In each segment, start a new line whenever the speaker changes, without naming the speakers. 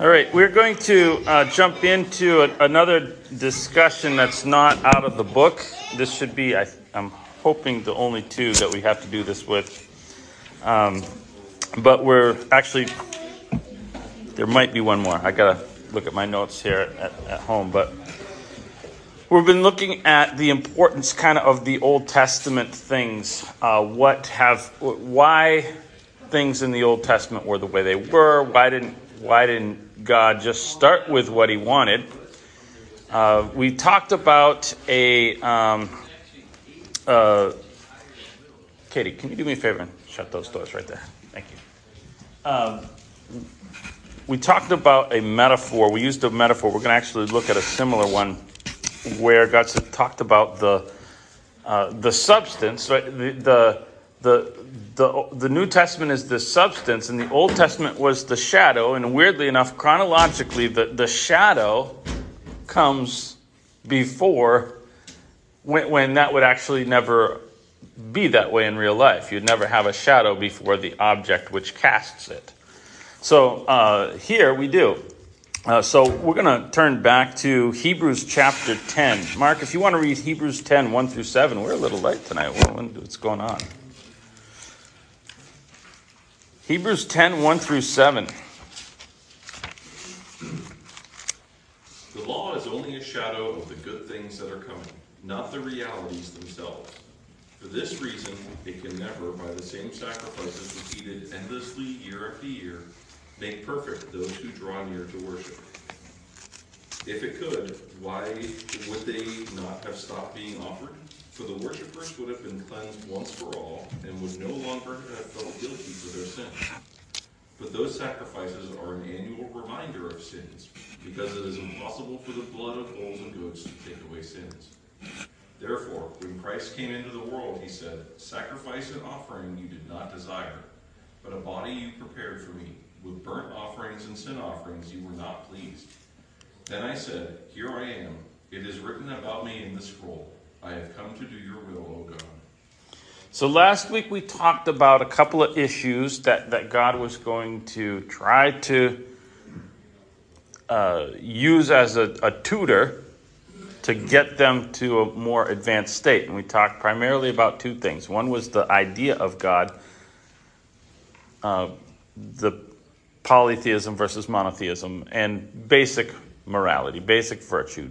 All right, we're going to uh, jump into a, another discussion that's not out of the book. This should be, I, am hoping, the only two that we have to do this with. Um, but we're actually, there might be one more. I got to look at my notes here at, at home. But we've been looking at the importance kind of of the Old Testament things. Uh, what have, why things in the Old Testament were the way they were. Why didn't, why didn't God just start with what he wanted. Uh, we talked about a. Um, uh, Katie, can you do me a favor and shut those doors right there? Thank you. Um, we talked about a metaphor. We used a metaphor. We're going to actually look at a similar one where God talked about the uh, the substance, right? the, the the, the, the New Testament is the substance, and the Old Testament was the shadow. And weirdly enough, chronologically, the, the shadow comes before when, when that would actually never be that way in real life. You'd never have a shadow before the object which casts it. So uh, here we do. Uh, so we're going to turn back to Hebrews chapter 10. Mark, if you want to read Hebrews 10, 1 through 7, we're a little late tonight. What's going on? Hebrews 10 1 through 7.
The law is only a shadow of the good things that are coming, not the realities themselves. For this reason, it can never, by the same sacrifices repeated endlessly year after year, make perfect those who draw near to worship. If it could, why would they not have stopped being offered? For the worshippers would have been cleansed once for all, and would no longer have felt guilty for their sins. But those sacrifices are an annual reminder of sins, because it is impossible for the blood of bulls and goats to take away sins. Therefore, when Christ came into the world, he said, Sacrifice and offering you did not desire, but a body you prepared for me. With burnt offerings and sin offerings you were not pleased. Then I said, Here I am. It is written about me in the scroll. I have come to do your will, O God.
So last week we talked about a couple of issues that, that God was going to try to uh, use as a, a tutor to get them to a more advanced state. And we talked primarily about two things. One was the idea of God, uh, the polytheism versus monotheism, and basic morality, basic virtue,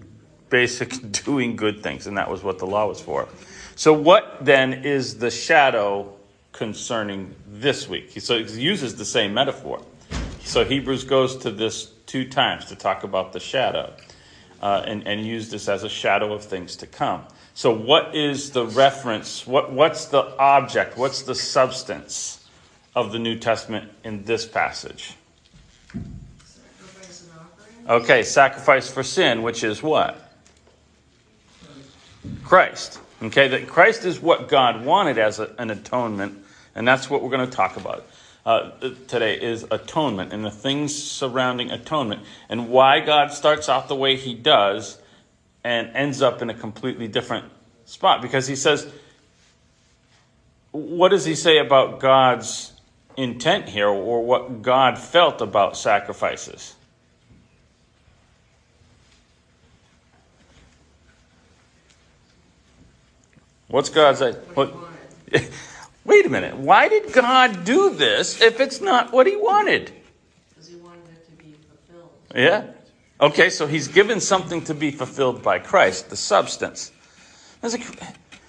basic doing good things, and that was what the law was for. So, what then is the shadow concerning this week? So, he uses the same metaphor. So, Hebrews goes to this two times to talk about the shadow uh, and, and use this as a shadow of things to come. So, what is the reference? What, what's the object? What's the substance of the New Testament in this passage? Okay, sacrifice for sin, which is what? Christ. Okay, that Christ is what God wanted as a, an atonement, and that's what we're going to talk about uh, today is atonement and the things surrounding atonement and why God starts out the way He does and ends up in a completely different spot. Because He says, what does He say about God's intent here, or what God felt about sacrifices? What's God say? What? Wait a minute. Why did God do this if it's not what he wanted?
Because he wanted it to be fulfilled.
Yeah. Okay, so he's given something to be fulfilled by Christ, the substance.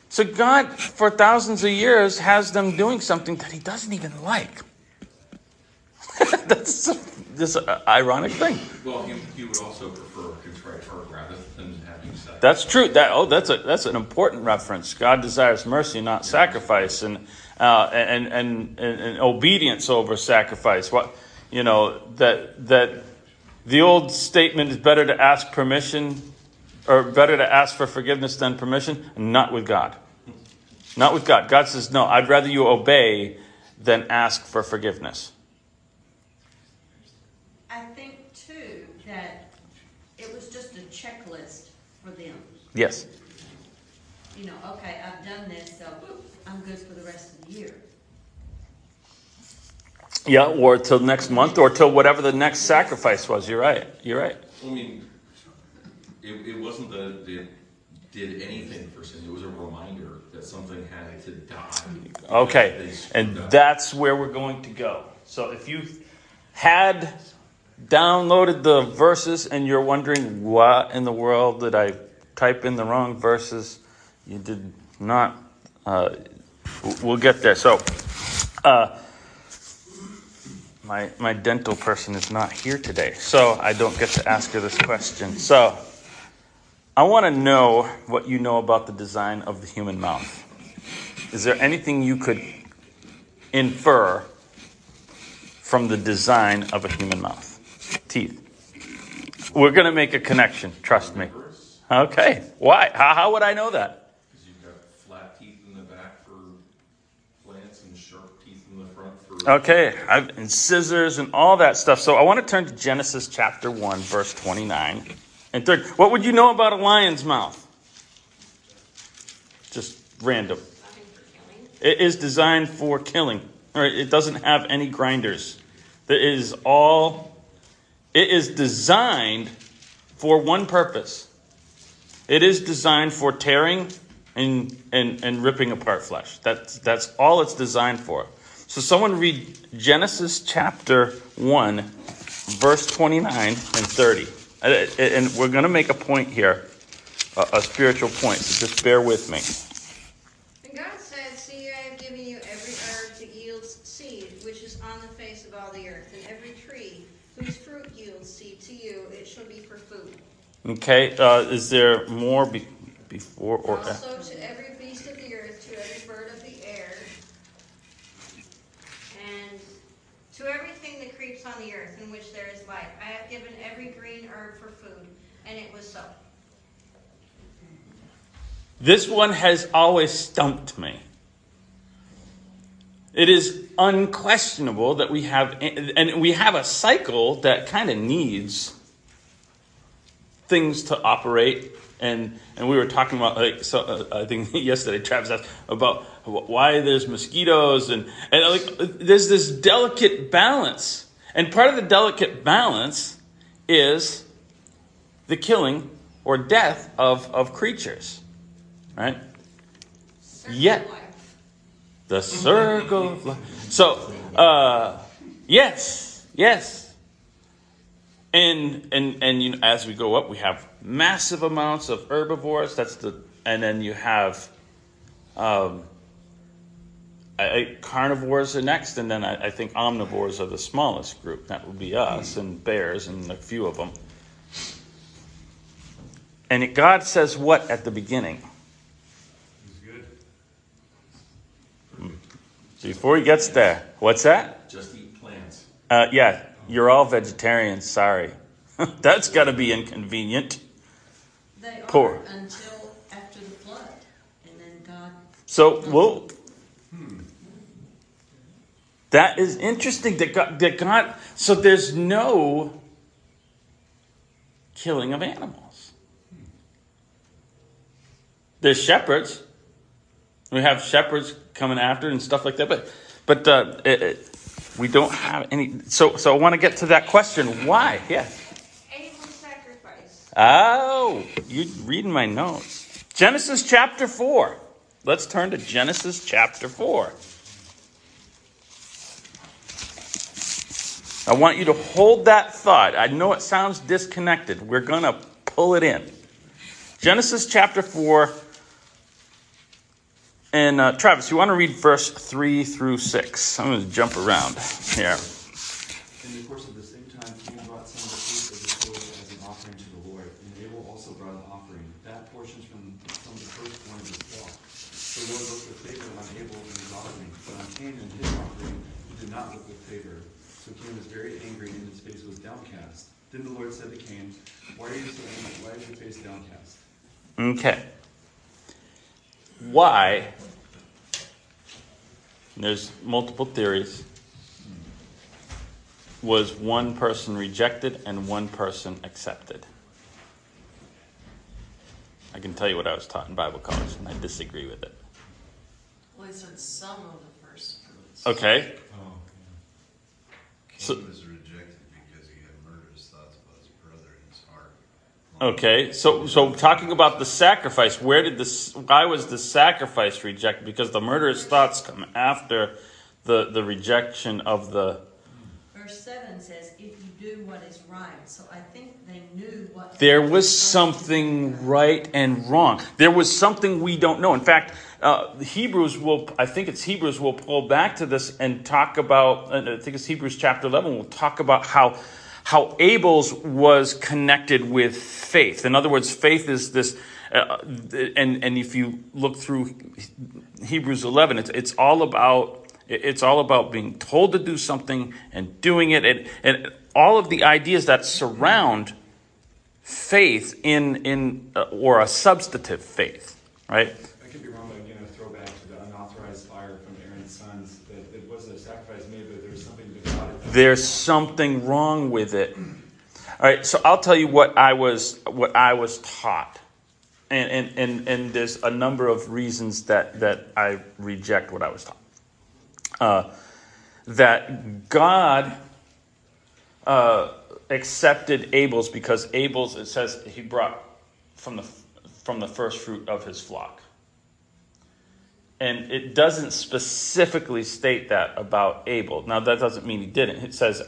So God, for thousands of years, has them doing something that he doesn't even like. That's this ironic thing.
Well, he, he would also prefer contrite heart rather than having sex.
That's true. That oh, that's a that's an important reference. God desires mercy, not sacrifice, and uh, and, and, and and obedience over sacrifice. What you know that that the old statement is better to ask permission or better to ask for forgiveness than permission. Not with God. Not with God. God says no. I'd rather you obey than ask for forgiveness. Yes.
You know, okay, I've done this, so I'm good for the rest of the year.
Yeah, or till next month, or till whatever the next sacrifice was. You're right. You're right.
I mean, it, it wasn't that it did anything for sin. It was a reminder that something had to die.
Okay, and
up.
that's where we're going to go. So if you had downloaded the verses and you're wondering what in the world did I type in the wrong verses, you did not. Uh, we'll get there. So, uh, my my dental person is not here today, so I don't get to ask her this question. So, I want to know what you know about the design of the human mouth. Is there anything you could infer from the design of a human mouth? Teeth. We're going to make a connection, trust me.
Carnivorous,
Okay. Why? How, how would I know that?
Because you've got flat teeth in the back for plants and sharp teeth in the front for.
Okay. I've, and scissors and all that stuff. So I want to turn to Genesis chapter 1, verse 29 and 30. What would you know about a lion's mouth? Just random.
Nothing for killing.
It is designed for killing. Or it doesn't have any grinders. It is all it is designed for one purpose. It is designed for tearing and, and, and ripping apart flesh. That's that's all it's designed for. So someone read Genesis chapter 1, verse 29 and 30. And- we're going to make a point here, a, a spiritual point, so just bear with me.
And God said, See, I have given you every herb that yields seed, which is on the face of all the earth, and every tree whose fruit yields seed to you, it shall be for food.
Okay, uh, is there more be- before or
Also to every beast of the earth, to every bird of the air, and to everything that creeps on the earth in which there is life. I have given every green herb for food, and it was so.
This one has always stumped me. It is unquestionable that we have, and we have a cycle that kind of needs things to operate. And and we were talking about like so uh, I think yesterday Travis asked about why there's mosquitoes and and like there's this delicate balance, and part of the delicate balance is the killing or death of of creatures, right?
Circle
Yet-. The circle of life. So, uh, yes, yes. And and and you know, as we go up, we have massive amounts of herbivores. That's the and then you have um, I, I- carnivores are next, and then I, I think omnivores are the smallest group. That would be us and bears and a few of them. And it, God says what at the beginning? He's good. Before he gets there, what's that?
Just eat plants.
Uh, yeah, you're all vegetarians. Sorry, that's got to be inconvenient.
They
Poor.
are until after the flood, and then God.
So, well, that is interesting. That God, that God. So there's no killing of animals. There's shepherds. We have shepherds coming after and stuff like that, but but uh, it, it, we don't have any. So so I want to get to that question. Why? Yes.
Abel's sacrifice.
Oh, you're reading my notes. Genesis chapter 4. Let's turn to Genesis chapter 4. I want you to hold that thought. I know it sounds disconnected. We're going to pull it in. Genesis chapter 4. And uh, Travis, you want to read verse 3 through 6? I'm going to jump around here.
In the course of the same time, Cain brought some of the fruit of the soil as an offering to the Lord, and Abel also brought an offering, that portions from some of the firstborn of his flock. The Lord looked with favor on Abel and his offering, but on Cain and his offering he did not look with favor. So Cain was very angry, and his face was downcast. Then the Lord said to Cain, Why are you so angry? Why is your face downcast?
Okay. Why? There's multiple theories. Was one person rejected and one person accepted? I can tell you what I was taught in Bible college, and I disagree with it.
Well, he said some of the first fruits.
Okay. Oh, so-
Cain was rejected because he had murderous thoughts about his brother in his heart.
Okay, so so talking about the sacrifice, where did this? Why was the sacrifice rejected? Because the murderous thoughts come after the the rejection of the.
Verse seven says, if you do what is right. So I think they knew what.
There was something right and wrong. There was something we don't know. In fact, uh, Hebrews will. I think it's Hebrews will pull back to this and talk about. I think it's Hebrews chapter eleven. We'll talk about how how Abel's was connected with faith. In other words, faith is this. Uh, and and if you look through Hebrews 11, it's it's all about it's all about being told to do something and doing it, and, and all of the ideas that surround faith in in uh, or a substantive faith, right?
I could be wrong, but again, a throwback to the unauthorized fire from Aaron's sons, that it was a sacrifice made, but there was something about it. that-
There's something wrong with it. All right, so I'll tell you what I was what I was taught. And and, and, and there's a number of reasons that, that I reject what I was taught. Uh, that God uh, accepted Abel's because Abel's it says he brought from the from the first fruit of his flock. And it doesn't specifically state that about Abel. Now that doesn't mean he didn't. It says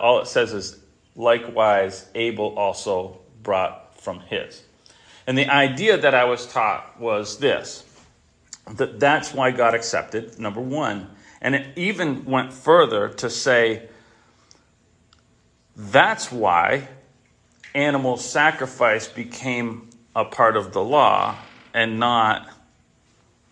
all it says is likewise Abel also brought from his. And the idea that I was taught was this that that's why God accepted number 1. And it even went further to say that's why animal sacrifice became a part of the law and not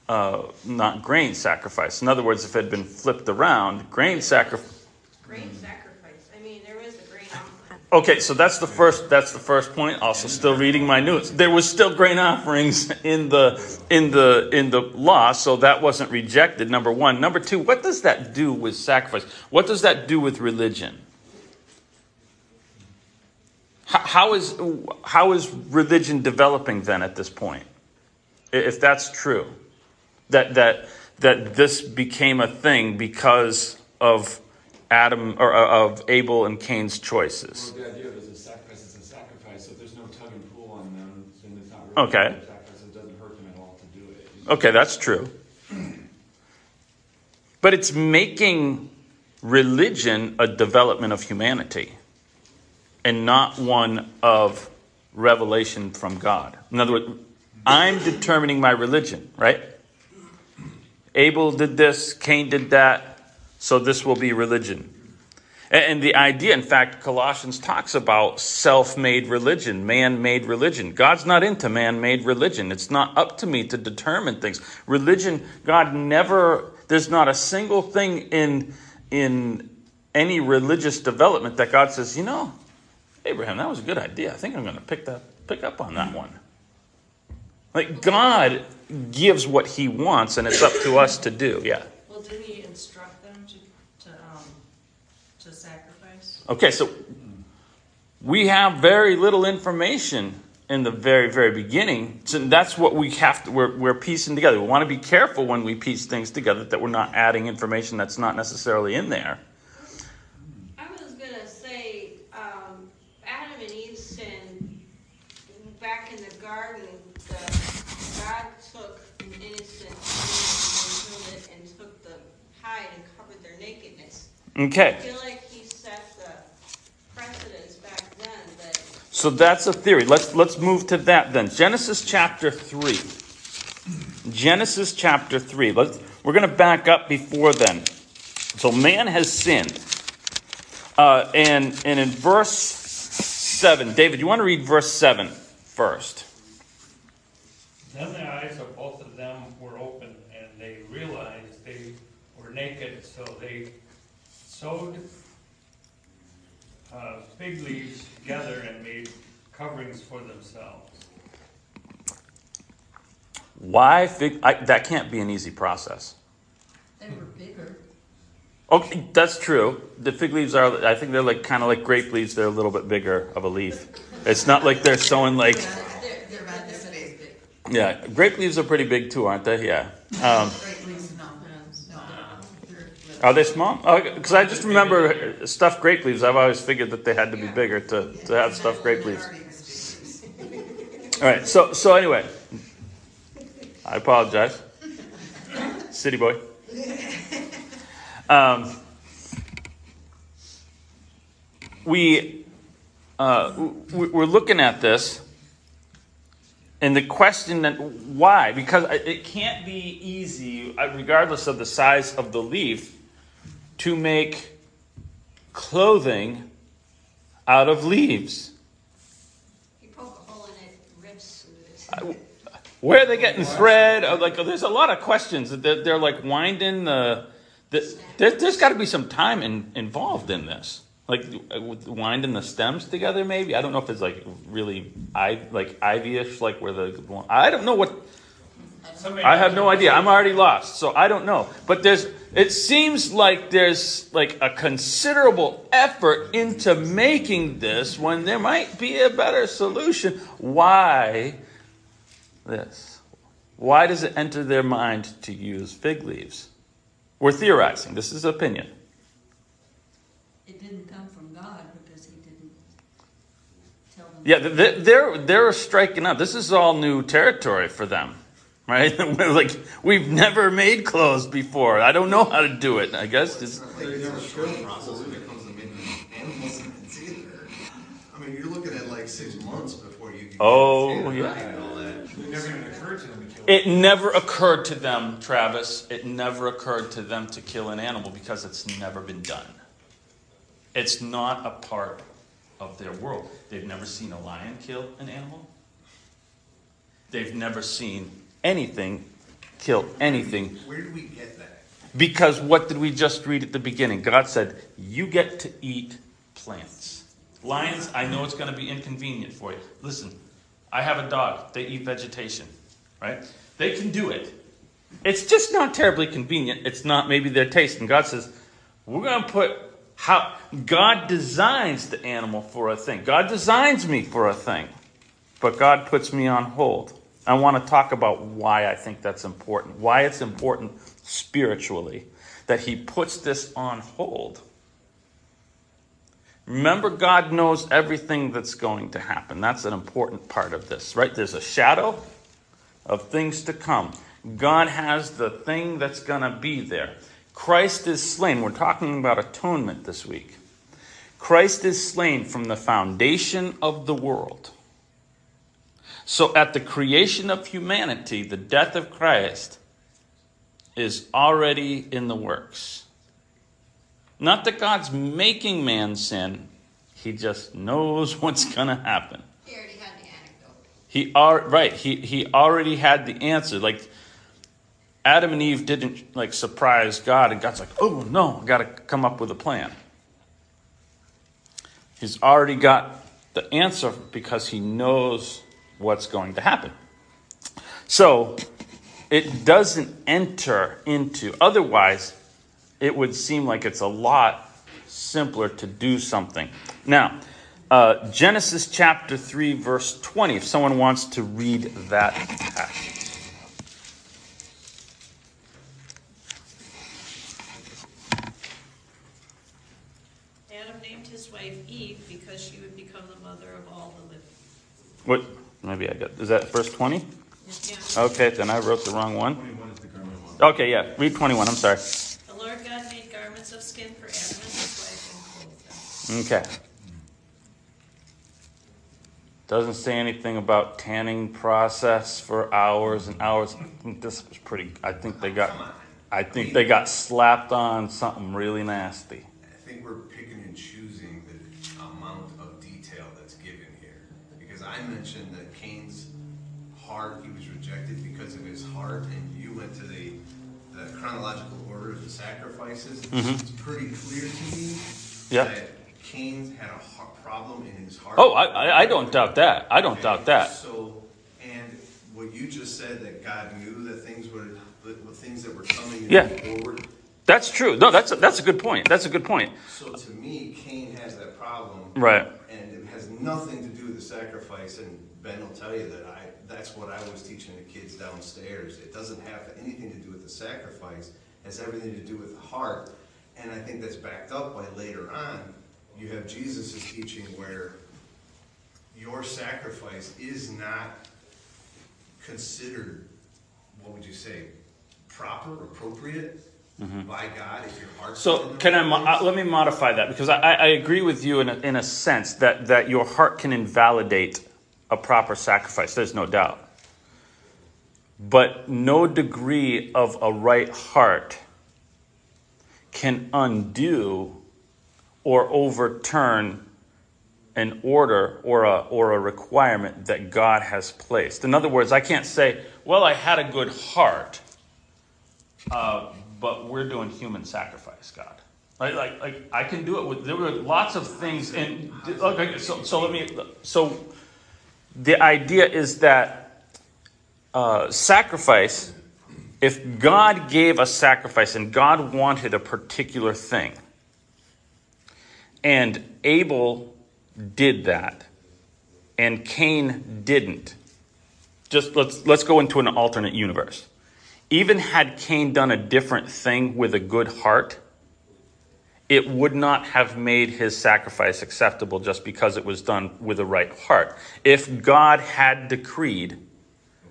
uh, not grain sacrifice. In other words, if it had been flipped around, grain sacrifice.
Grain sacrifice, I mean, there was a grain offering.
Okay, so that's the first. That's the first point. Also, still reading my notes. There was still grain offerings in the in the in the law, so that wasn't rejected. Number one. Number two. What does that do with sacrifice? What does that do with religion? How, how is how is religion developing then at this point? If that's true, that that that this became a thing because of Adam or uh, of Abel and Cain's choices.
Well, the idea of it is a sacrifice is a sacrifice, so if there's no tug and pull on them, then it's not really
Okay.
a sacrifice, it doesn't hurt them at all to do it.
Okay, that's true. But it's making religion a development of humanity and not one of revelation from God. In other words, I'm determining my religion, right? Abel did this, Cain did that, so this will be religion. And the idea, in fact, Colossians talks about self made religion, man made religion. God's not into man made religion. It's not up to me to determine things. Religion, God never, there's not a single thing in, in any religious development that God says, you know, Abraham, that was a good idea. I think I'm going to pick, that, pick up on that one. Like, God gives what he wants, and it's up to us to do. Yeah.
Well, did he instruct them to, to, um, to sacrifice?
Okay, so we have very little information in the very, very beginning. So that's what we have to, we're, we're piecing together. We want to be careful when we piece things together that we're not adding information that's not necessarily in there.
I was gonna say, um, Adam and Eve sinned back in the garden, the, God took an innocent and killed it and took the hide and covered their nakedness.
Okay.
I feel like he set the precedence back then that
so that's a theory. Let's, let's move to that then. Genesis chapter 3. Genesis chapter 3. Let's, we're going to back up before then. So man has sinned. Uh, and, and in verse 7, David, you want to read verse 7 first?
Then the eyes of both of them were open, and they realized they were naked, so they sewed uh, fig leaves together and made coverings for themselves.
Why fig? I, that can't be an easy process.
They were bigger.
Okay, that's true. The fig leaves are, I think they're like kind of like grape leaves. They're a little bit bigger of a leaf. It's not like they're sewing like,
They're, they're about this big.
yeah, grape leaves are pretty big too, aren't they? Yeah. Um,
Great leaves, no, no, they're
Are they small? Because I just remember stuffed grape leaves. I've always figured that they had to be bigger to, to have stuffed grape leaves. All right. So so anyway, I apologize, city boy. Um, we uh, we- we're looking at this, and the question that why? Because it can't be easy, uh, regardless of the size of the leaf, to make clothing out of leaves.
You poke a hole in it, rips.
Where are they getting thread? Like, there's a lot of questions. that They're, they're like winding the. the there, there's got to be some time in, involved in this, like with winding the stems together. Maybe I don't know if it's like really i like ivy-ish, like where the. I don't know what.
Somebody
I have no idea. I'm already lost, so I don't know. But there's. It seems like there's like a considerable effort into making this when there might be a better solution. Why? this? Why does it enter their mind to use fig leaves? We're theorizing. This is opinion.
It didn't come from God because he didn't tell them.
Yeah, th- they're they're striking out. This is all new territory for them, right? Like we've never made clothes before. I don't know how to do it. I guess it's,
Like, it's a process when it comes to making animals either. I mean, you're looking at like six months before you can.
Oh, yeah.
right and all that.
It never even occurred to them to kill.
it never occurred to them, Travis. It never occurred to them to kill an animal because it's never been done. It's not a part of their world. They've never seen a lion kill an animal. They've never seen anything kill anything
Where did we get that?
Because what did we just read at the beginning? God said, You get to eat plants. Lions, I know it's going to be inconvenient for you. Listen, I have a dog. They eat vegetation, right? They can do it. It's just not terribly convenient. It's not maybe their taste. And God says, We're going to put how God designs the animal for a thing. God designs me for a thing, but God puts me on hold. I want to talk about why I think that's important, why it's important spiritually that He puts this on hold. Remember, God knows everything that's going to happen. That's an important part of this, right? There's a shadow of things to come. God has the thing that's going to be there. Christ is slain. We're talking about atonement this week. Christ is slain from the foundation of the world. So, at the creation of humanity, the death of Christ is already in the works. Not that God's making man sin, he just knows what's going to happen.
He already had the anecdote.
He are right. He he already had the answer. Like Adam and Eve didn't like surprise God, and God's like, "Oh no, I got to come up with a plan." He's already got the answer because he knows what's going to happen. So it doesn't enter into. Otherwise, it would seem like it's a lot simpler to do something. Now, uh, Genesis chapter 3, verse 20, if someone wants to read that passage.
Adam named his wife Eve because she would become the mother of all the living.
What? Maybe I got. Is that verse 20?
Yeah.
Okay, then I wrote the wrong one.
Twenty-one is the garment one.
Okay, yeah, read 21. I'm sorry.
The Lord God made garments of skin for Adam and his wife and clothed them.
Okay. Doesn't say anything about tanning process for hours and hours. I think this was pretty. I think they got. I think they got slapped on something really nasty.
I think we're picking and choosing the amount of detail that's given here. Because I mentioned that Cain's heart, he was rejected because of his heart, and you went to the, the chronological order of the sacrifices. It's pretty clear to me
Mm-hmm. Yeah.
that Cain had a heart problem in his heart.
Oh, I, I, don't doubt that. I don't
Okay,
doubt that.
So, and what you just said, that God knew that things would, things that were coming
Yeah.
forward.
That's true. No, that's a, that's a good point. That's a good point.
So to me, Cain has that problem.
Right.
And it has nothing sacrifice, and Ben will tell you that I, that's what I was teaching the kids downstairs. It doesn't have anything to do with the sacrifice, it has everything to do with the heart. And I think that's backed up by later on, you have Jesus' teaching where your sacrifice is not considered, what would you say, proper, appropriate by God if your heart's
Mm-hmm. So
not in the
can I? Mo-
place?
uh, let me modify that because I, I I agree with you in a, in a sense that that your heart can invalidate a proper sacrifice. There's no doubt. But no degree of a right heart can undo or overturn an order or a, or a requirement that God has placed. In other words, I can't say, well, I had a good heart, uh, but we're doing human sacrifice, God. Like, like, like I can do it with, there were lots of things And okay, so, so let me, so the idea is that uh, sacrifice, if God gave a sacrifice and God wanted a particular thing, and Abel did that, and Cain didn't. Just let's let's go into an alternate universe. Even had Cain done a different thing with a good heart, it would not have made his sacrifice acceptable just because it was done with a right heart. If God had decreed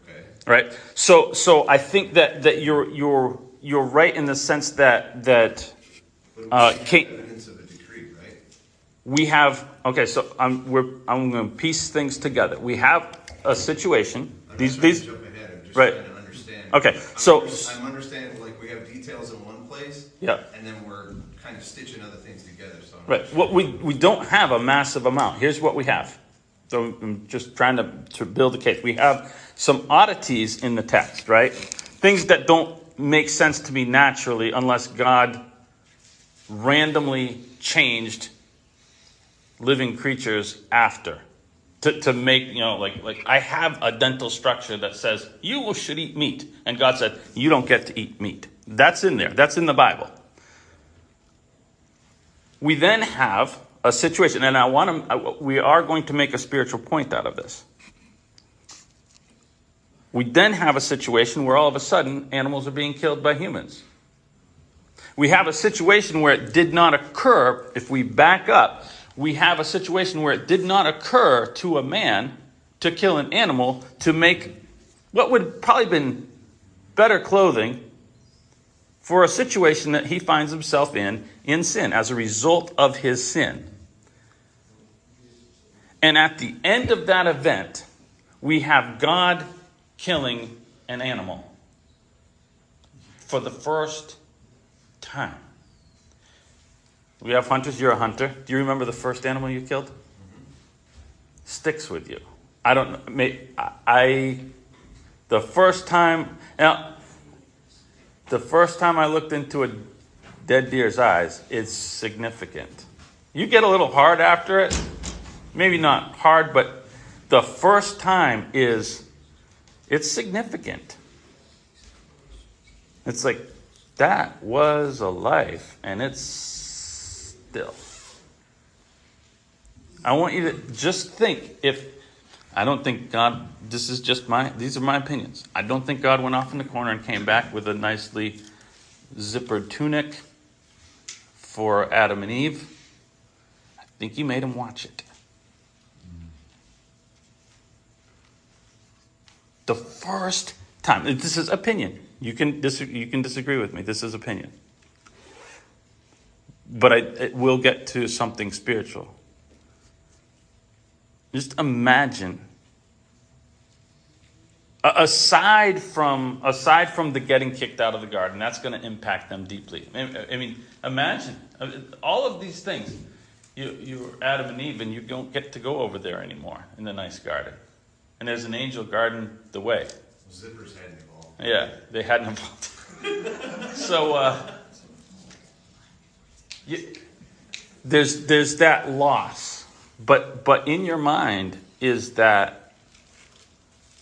Okay.
right so so i think that that you're you're you're right in the sense that that Uh,
we
Kate-
evidence of a decree, right?
we have okay so i'm we're i'm going to piece things together we have a situation
I'm
these
not trying to
these
jump ahead, I'm just
right.
Trying to understand.
Okay, so-
I'm understanding, like, we have details in one place.
Yeah.
And then we're kind of stitching other things together, so. I'm
right what we we don't have a massive amount here's what we have so i'm just trying to to build a case we have some oddities in the text right things that don't make sense to me naturally unless god randomly changed living creatures after to, to make you know like like i have a dental structure that says you should eat meat. And god said you don't get to eat meat. That's in there. That's in the bible. We then have a situation and i want to we are going to make a spiritual point out of this. We then have a situation where all of a sudden animals are being killed by humans. We have a situation where it did not occur. If we back up, we have a situation where it did not occur to a man to kill an animal to make what would probably been better clothing for a situation that he finds himself in in sin as a result of his sin. And at the end of that event, we have God killing an animal for the first time. We have hunters. You're a hunter. Do you remember the first animal you killed? Sticks with you. I don't know. I, the first time now, the first time I looked into a dead deer's eyes, it's significant. You get a little hard after it, maybe not hard, but the first time is it's significant. It's like that was a life, and it's still. I want you to just think if I don't think God this is just my these are my opinions. I don't think God went off in the corner and came back with a nicely zippered tunic for Adam and Eve. I think he made him watch it. The first time. This is opinion. You can dis- you can disagree with me. This is opinion. But I, it will get to something spiritual. Just imagine. Aside from aside from the getting kicked out of the garden, that's going to impact them deeply. I mean, imagine all of these things. You you're Adam and Eve, and you don't get to go over there anymore in the nice garden. And there's an angel guarding the way.
Zippers hadn't evolved.
Yeah, they hadn't involved. so uh, you, there's there's that loss, but but in your mind is that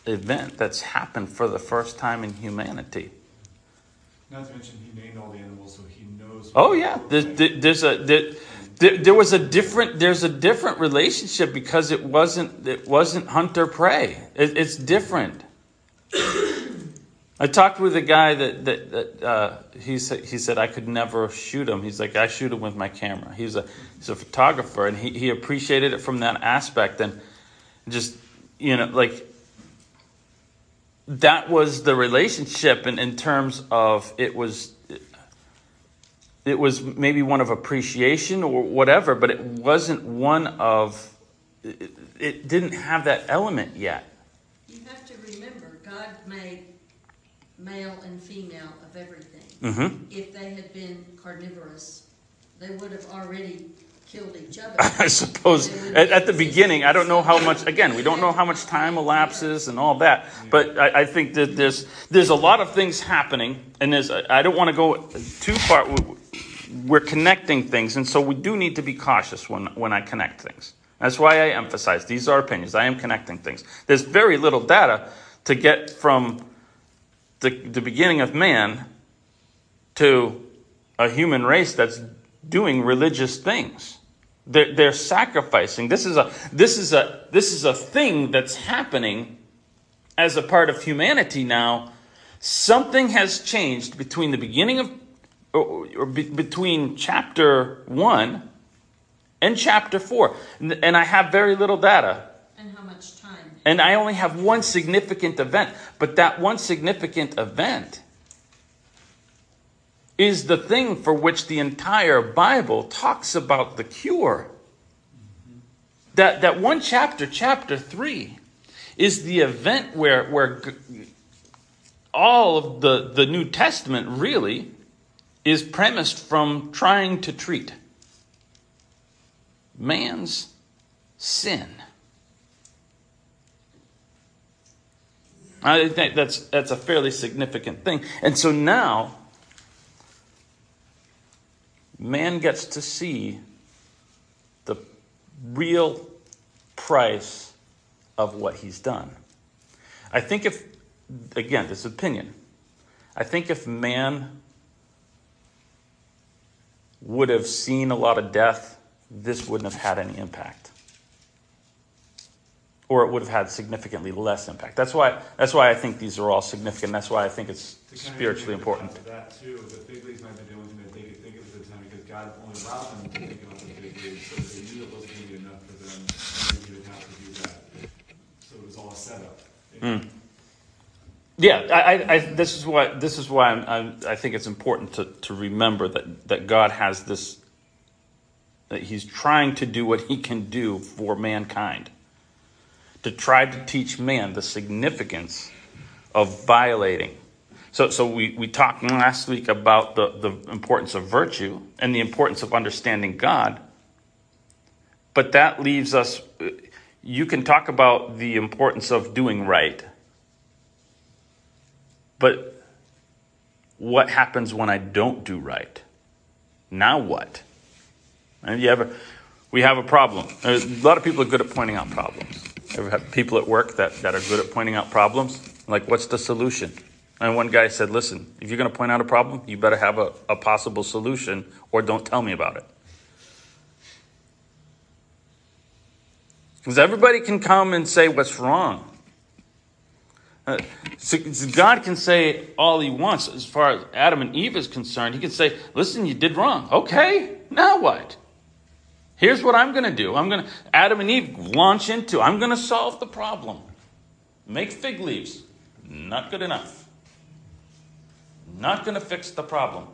event that's happened for the first time in humanity.
Not to mention, he named all the animals, so he knows.
Oh yeah, there's, there's a there, there, there was a different there's a different relationship because it wasn't it wasn't hunter prey. It, it's different. I talked with a guy that that, that uh, he said he said I could never shoot him. He's like I shoot him with my camera. He's a he's a photographer and he, he appreciated it from that aspect and just you know like that was the relationship in, in terms of it was it was maybe one of appreciation or whatever, but it wasn't one of it, it didn't have that element yet.
You have to remember, God made male and female of everything.
Mm-hmm.
If they had been carnivorous, they would have already killed each other.
I suppose at, at the beginning, I don't know how much. Again, we don't know how much time elapses and all that. But I, I think that there's there's a lot of things happening, and there's I don't want to go too far. We're connecting things, and so we do need to be cautious when when I connect things. That's why I emphasize these are opinions. I am connecting things. There's very little data to get from the, the beginning of man to a human race that's doing religious things. They're, they're sacrificing. This is a this is a this is a thing that's happening as a part of humanity now. Something has changed between the beginning of or, or be, between chapter one and chapter four, and I have very little data.
And how much?
And I only have one significant event, but that one significant event is the thing for which the entire Bible talks about the cure. That, that one chapter, chapter 3, is the event where, where all of the, the New Testament really is premised from trying to treat man's sin. I think that's that's a fairly significant thing. And so now man gets to see the real price of what he's done. I think if again, this opinion. I think if man would have seen a lot of death, this wouldn't have had any impact or it would have had significantly less impact. That's why, that's why I think these are all significant. That's why I think it's
To
spiritually important.
to That too, the big leagues might be doing something they could think of at the time because God only allowed them to think about the big leagues, so they knew it wasn't gonna be enough for them, and they would have to do that. So it was all a setup.
Mm. Yeah, I, I, I, this is why this is why I'm, I'm, I think it's important to, to remember that, that God has this that He's trying to do what He can do for mankind to try to teach man the significance of violating. So, so we, we talked last week about the, the importance of virtue and the importance of understanding God. But that leaves us, you can talk about the importance of doing right. But what happens when I don't do right? Now what? And you have we have a problem. A lot of people are good at pointing out problems. Ever have people at work that, that are good at pointing out problems? Like, what's the solution? And one guy said, listen, if you're going to point out a problem, you better have a, a possible solution or don't tell me about it. Because everybody can come and say what's wrong. Uh, so God can say all he wants as far as Adam and Eve is concerned. He can say, listen, you did wrong. Okay, now what? Here's what I'm going to do. I'm going to, Adam and Eve launch into, I'm going to solve the problem. Make fig leaves. Not good enough. Not going to fix the problem.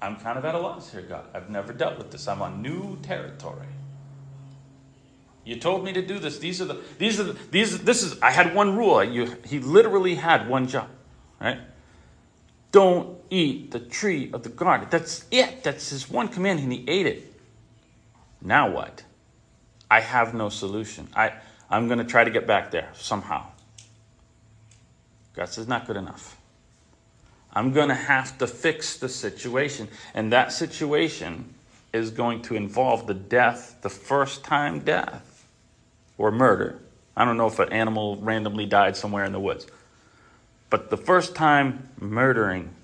I'm kind of at a loss here, God. I've never dealt with this. I'm on new territory. You told me to do this. These are the, these are the, these, this is, I had one rule. You, he literally had one job, right? Don't eat the tree of the garden. That's it. That's his one command, and he ate it. Now what? I have no solution. I, I'm going to try to get back there somehow. God says, not good enough. I'm going to have to fix the situation. And that situation is going to involve the death, the first time death, or murder. I don't know if an animal randomly died somewhere in the woods. But the first time murdering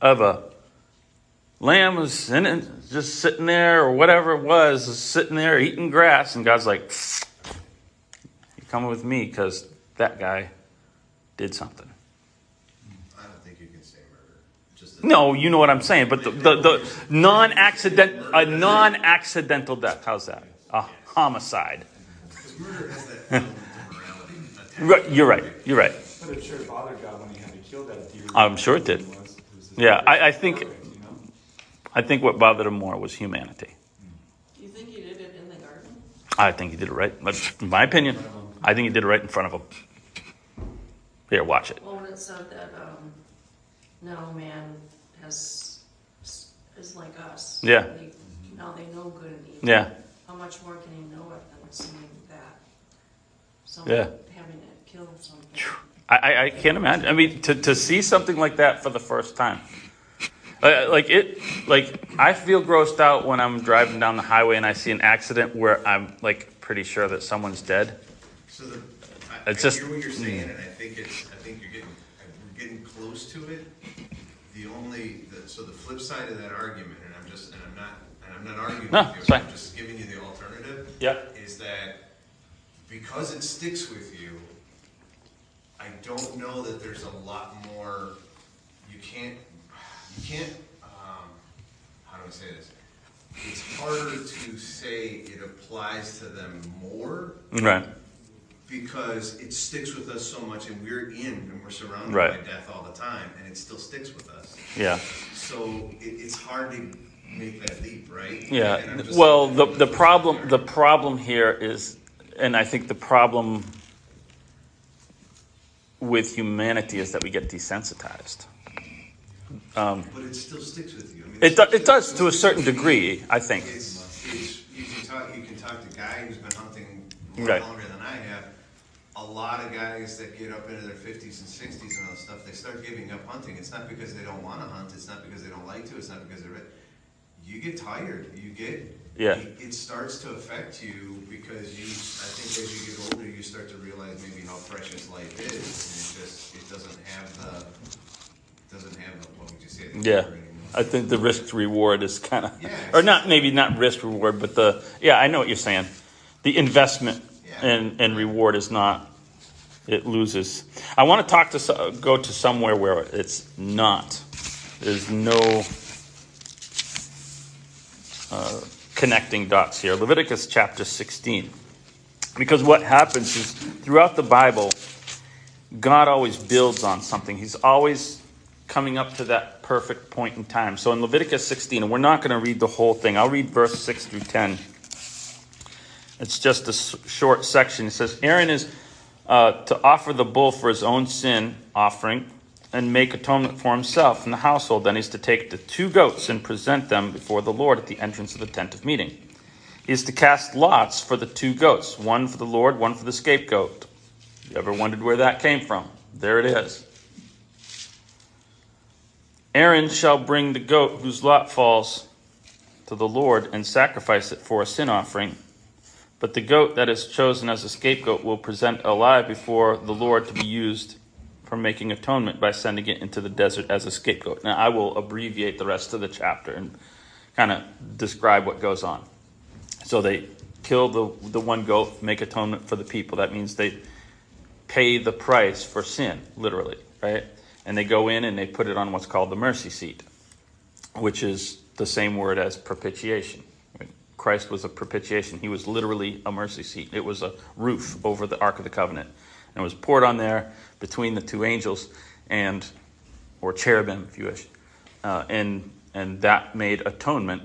of a lamb was in it, just sitting there, or whatever it was, sitting there eating grass, and God's like, "You come with me because that guy did something." I don't think you can say murder. no, you know what I'm saying, but the, the, the non-accident, a non-accidental death, how's that? A homicide.
Because murder has that element of morality attached.
Right, you're right, you're right.
But it sure bothered God when he had to kill that deer.
I'm sure it did.
was- it was just
Yeah, I, I think,
perfect, you know?
I think what bothered him more was humanity.
Do you think he did it in the garden?
I think he did it right, but in my opinion, I think he did it right in front of him. Here, watch it.
Well, when it said that, um, now man has, is like us.
Yeah.
They- Now they know good and evil.
Yeah,
How much more can he know it than seeing that?
Yeah.
Having to kill something.
I, I, I can't imagine. I mean, to, to see something like that for the first time. Uh, like it, like I feel grossed out when I'm driving down the highway and I see an accident where I'm like pretty sure that someone's dead.
So the, I, I
just-
hear what you're saying, and I think it's, I think you're getting, we're getting close to it. The only, the, so the flip side of that argument, and I'm just, and I'm not, and I'm not arguing
No,
with you,
it's.
I'm just giving you the alternative.
Yep.
Is that because it sticks with you, I don't know that there's a lot more, you can't, you can't, um, how do I say this? It's harder to say it applies to them more
Right.
because it sticks with us so much and we're in and we're surrounded
Right.
by death all the time and it still sticks with us.
Yeah.
So it, it's hard to make that leap, right? And
Yeah.
I'm just-
Well, the, the problem, the problem here is, and I think the problem with humanity is that we get desensitized. Um,
But it still sticks with you. I mean,
it, do, it does to a certain degree, I think.
It's, it's, you can talk, you can talk to a guy who's been hunting
Right.
longer than I have. A lot of guys that get up into their fifties and sixties and all that stuff, they start giving up hunting. It's not because they don't wanna hunt, it's not because they don't like to, it's not because they're, you get tired, you get.
Yeah.
It it starts to affect you because you, I think as you get older, you start to realize maybe how precious life is. And it just, it doesn't have the, doesn't have what you say? the
Yeah. I think the risk reward is kind of,
Yeah.
or not maybe not risk reward, but the yeah, I know what you're saying. The investment
Yeah.
and and reward is not. It loses. I want to talk to go to somewhere where it's not. There's no uh, connecting dots here. Leviticus chapter 16. Because what happens is throughout the Bible, God always builds on something. He's always coming up to that perfect point in time. So in Leviticus 16, and we're not going to read the whole thing, I'll read verse 6 through 10. It's just a short section. It says, Aaron is uh, to offer the bull for his own sin offering and make atonement for himself and the household. Then he's to take the two goats and present them before the Lord at the entrance of the tent of meeting. He is to cast lots for the two goats, one for the Lord, one for the scapegoat. You ever wondered where that came from? There it is. Aaron shall bring the goat whose lot falls to the Lord and sacrifice it for a sin offering. But the goat that is chosen as a scapegoat will present alive before the Lord to be used for making atonement by sending it into the desert as a scapegoat. Now, I will abbreviate the rest of the chapter and kind of describe what goes on. So they kill the, the one goat, make atonement for the people. That means they pay the price for sin, literally, right? And they go in and they put it on what's called the mercy seat, which is the same word as propitiation. Christ was a propitiation. He was literally a mercy seat. It was a roof over the Ark of the Covenant. And it was poured on there between the two angels and, or cherubim, if you wish. Uh, and, and that made atonement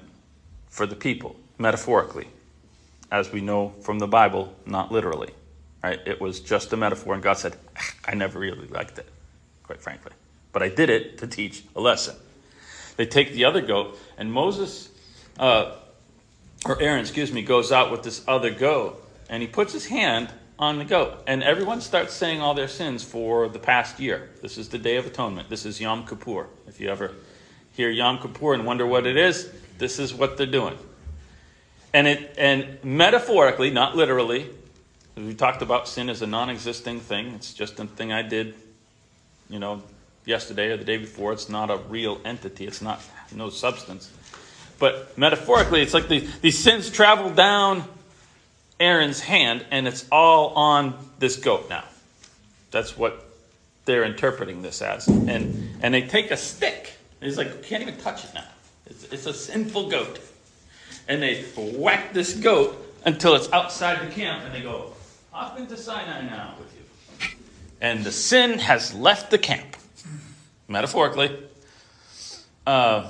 for the people, metaphorically, as we know from the Bible, not literally. Right? It was just a metaphor, and God said, I never really liked it, quite frankly. But I did it to teach a lesson. They take the other goat, and Moses, uh, or Aaron, excuse me, goes out with this other goat, and he puts his hand on the goat, and everyone starts saying all their sins for the past year. This is the Day of Atonement. This is Yom Kippur. If you ever hear Yom Kippur and wonder what it is, this is what they're doing. And it and metaphorically, not literally, we talked about sin as a non-existing thing. It's just a thing I did, you know, yesterday or the day before. It's not a real entity. It's not no substance. But metaphorically, it's like the, these sins travel down Aaron's hand, and it's all on this goat now. That's what they're interpreting this as. And and they take a stick he's like, can't even touch it now. It's, it's a sinful goat. And they whack this goat until it's outside the camp, and they go, off into Sinai now with you. And the sin has left the camp, metaphorically. Uh,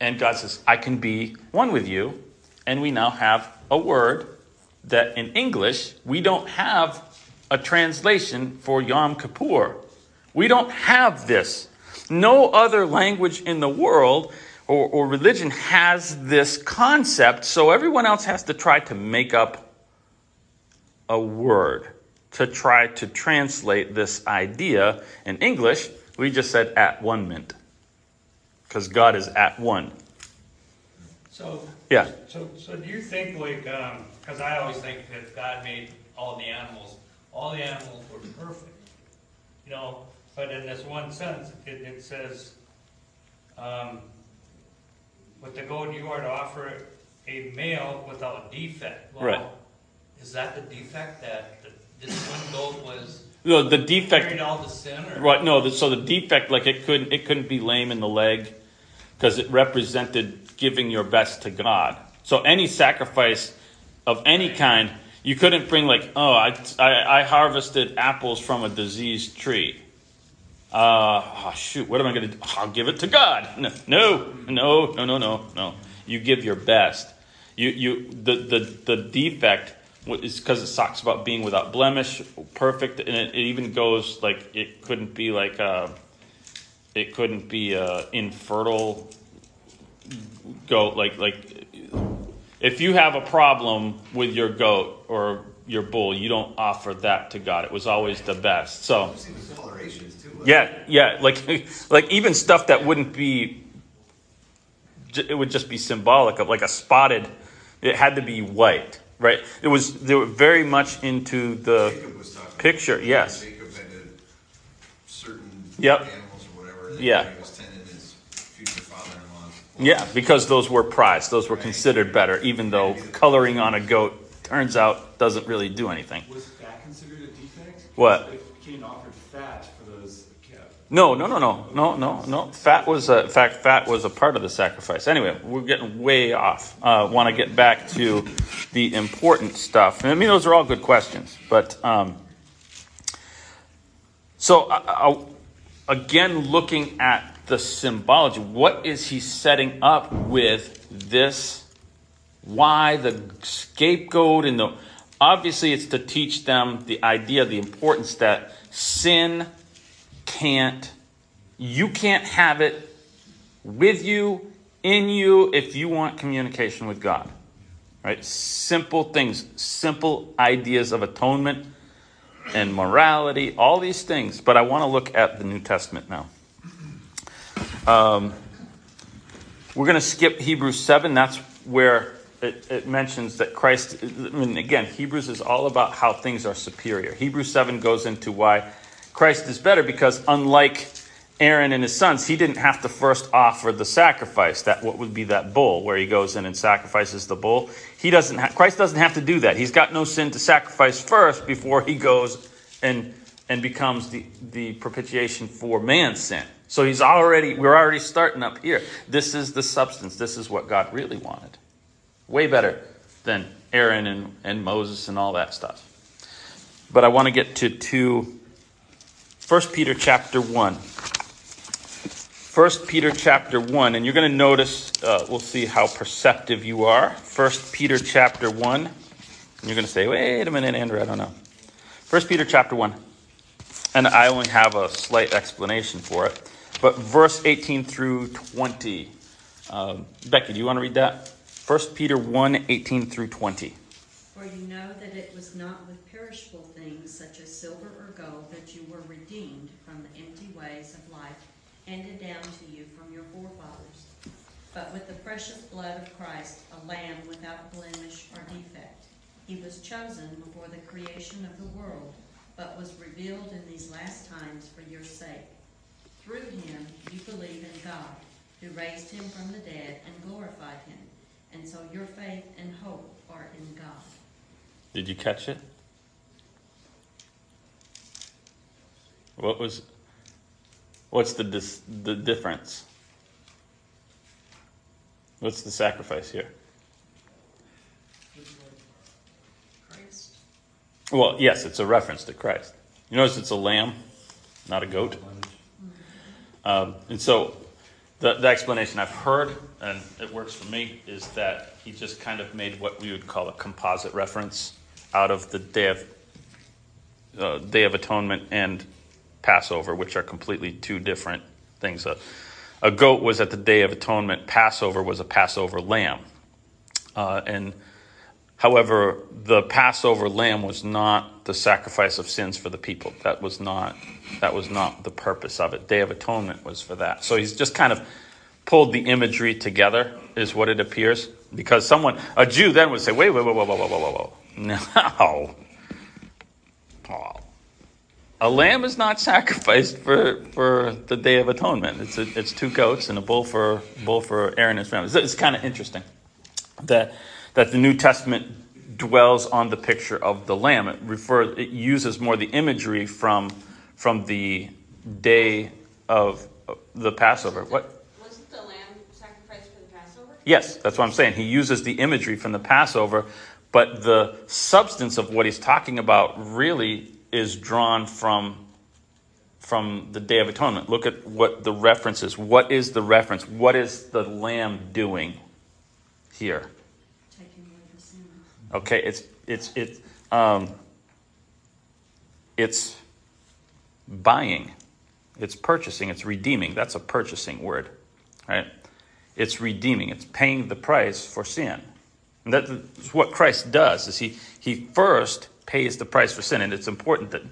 and God says, I can be one with you. And we now have a word that in English, we don't have a translation for Yom Kippur. We don't have this. No other language in the world or, or religion has this concept, so everyone else has to try to make up a word to try to translate this idea. In English, we just said at one mint because God is at one.
So,
Yeah.
so, so do you think like, um, cause I always think that God made all the animals, all the animals were perfect. You know, but in this one sentence, it, it says, um, with the goat you are to offer a male without defect. Well,
Right.
Is that the defect that the, this one goat was
No, the defect
all the sin or?
Right. No. The, so the defect, like it couldn't, it couldn't be lame in the leg, because it represented giving your best to God. So any sacrifice of any kind, you couldn't bring like, oh, I, I, I harvested apples from a diseased tree. Uh, oh, shoot, what am I going to do? I'll give it to God. No, no, no, no, no, no, no. You give your best. You, you, the, the, the defect is because it talks about being without blemish, perfect, and it, it even goes like it couldn't be like uh, it couldn't be uh, infertile goat. Like like if you have a problem with your goat or your bull, you don't offer that to God. It was always the best. So.
I've seen the colorations too. wasn't
Yeah, yeah, like like even stuff that wouldn't be it would just be symbolic of like a spotted it had to be white, right? It was they were very much into the
was
picture,
about
yes.
Jacob had certain
Yep.
animals or whatever.
Yeah.
Was future
yeah, because those were prized, those were considered better even though coloring on a goat turns out doesn't really do anything.
Was fat considered a defect?
What?
If Cain offered fat for those calves.
No, no, no, no, no, no, no. Fat was a, in fact, fat was a part of the sacrifice. Anyway, we're getting way off. Uh, Want to get back to the important stuff. And I mean, those are all good questions, but um, so I, I, again, looking at the symbology, what is he setting up with this? Why the scapegoat and the obviously it's to teach them the idea, the importance that sin can't, you can't have it with you, in you, if you want communication with God. Right? Simple things, simple ideas of atonement and morality, all these things. But I want to look at the New Testament now. Um, we're going to skip Hebrews 7. That's where it, it mentions that Christ, I mean, again, Hebrews is all about how things are superior. Hebrews 7 goes into why Christ is better because unlike Aaron and his sons, he didn't have to first offer the sacrifice. That what would be that bull where he goes in and sacrifices the bull. He doesn't. Ha- Christ doesn't have to do that. He's got no sin to sacrifice first before he goes and and becomes the the propitiation for man's sin. So he's already. We're already starting up here. This is the substance. This is what God really wanted. Way better than Aaron and, and Moses and all that stuff. But I want to get to two. First Peter chapter one. First Peter chapter 1, and you're going to notice, uh, we'll see how perceptive you are. First Peter chapter 1. And you're going to say, wait a minute, Andrew, I don't know. First Peter chapter 1. And I only have a slight explanation for it. But verse 18 through 20. Um, Becky, do you want to read that? First Peter 1, 18 through 20.
For you know that it was not with perishable things such as silver or gold that you were redeemed from the empty ways of life handed down to you from your forefathers, but with the precious blood of Christ, a lamb without blemish or defect. He was chosen before the creation of the world, but was revealed in these last times for your sake. Through him you believe in God, who raised him from the dead and glorified him, and so your faith and hope are in God.
Did you catch it? What was, what's the dis, the difference? What's the sacrifice here?
Christ.
Well, yes, it's a reference to Christ. You notice it's a lamb, not a goat. Um, and so the, the explanation I've heard, and it works for me, is that he just kind of made what we would call a composite reference out of the Day of, uh, Day of Atonement and Passover, which are completely two different things. A, a goat was at the Day of Atonement, Passover was a Passover lamb. Uh, and However, the Passover lamb was not the sacrifice of sins for the people. That was not that was not the purpose of it. Day of Atonement was for that. So he's just kind of pulled the imagery together, is what it appears. Because someone, a Jew, then would say, "Wait, wait, wait, wait, wait, wait, wait, wait, wait. no, Paul." A lamb is not sacrificed for, for the Day of Atonement. It's, a, it's two goats and a bull for bull for Aaron and his family. It's, it's kind of interesting that that the New Testament dwells on the picture of the lamb. It refers, it uses more the imagery from from the day of the Passover. What?
Wasn't the lamb sacrificed for the Passover?
Yes, that's what I'm saying. He uses the imagery from the Passover, but the substance of what he's talking about really is drawn from from the Day of Atonement. Look at what the reference is. What is the reference? What is the lamb doing here? Okay, it's it's it's um, it's buying, it's purchasing, it's redeeming. That's a purchasing word, right? It's redeeming. It's paying the price for sin. And that's what Christ does. Is he he first pays the price for sin, and it's important that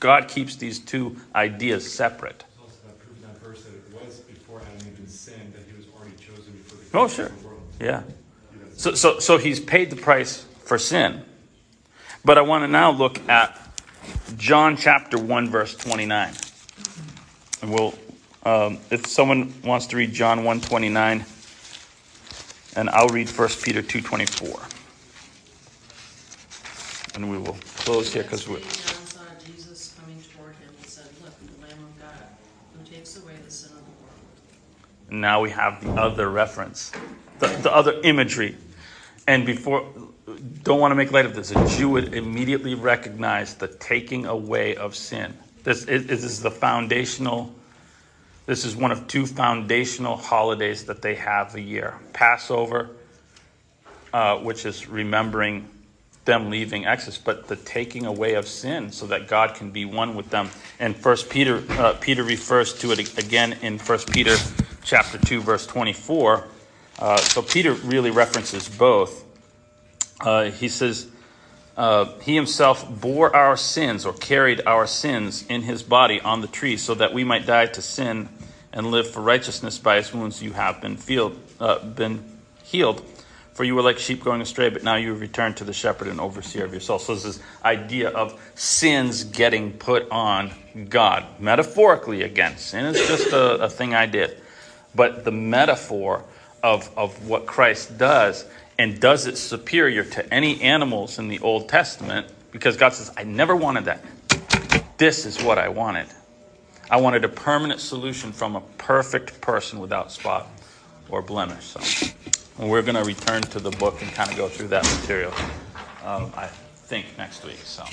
God keeps these two ideas separate.
It's also that proves that verse that it was before Adam even sinned, that he was already chosen before the
Oh, sure.
of the world.
Yeah. So, so, so he's paid the price for sin. But I want to now look at John chapter 1, verse 29. And we'll, um, if someone wants to read John 1 29, and I'll read 1 Peter 2 24. And we will close here because we're.
Next saw Jesus coming toward him and said, Look, the Lamb of God, who takes away the sin of the world.
now we have the other reference, the, the other imagery. And before, don't want to make light of this, a Jew would immediately recognize the taking away of sin. This is, this is the foundational, this is one of two foundational holidays that they have a year Passover, uh, which is remembering them leaving Exodus, but the taking away of sin so that God can be one with them. And First Peter, uh, Peter refers to it again in First Peter chapter two, verse twenty-four. Uh, so Peter really references both. Uh, he says, uh, He himself bore our sins or carried our sins in his body on the tree so that we might die to sin and live for righteousness. By his wounds you have been, uh, been healed. For you were like sheep going astray, but now you have returned to the shepherd and overseer of your soul. So, this is idea of sins getting put on God. Metaphorically, again, sin is just a, a thing I did. But the metaphor of, of what Christ does and does it superior to any animals in the Old Testament because God says, I never wanted that. This is what I wanted. I wanted a permanent solution from a perfect person without spot or blemish. So and we're going to return to the book and kind of go through that material, um, I think, next week. So.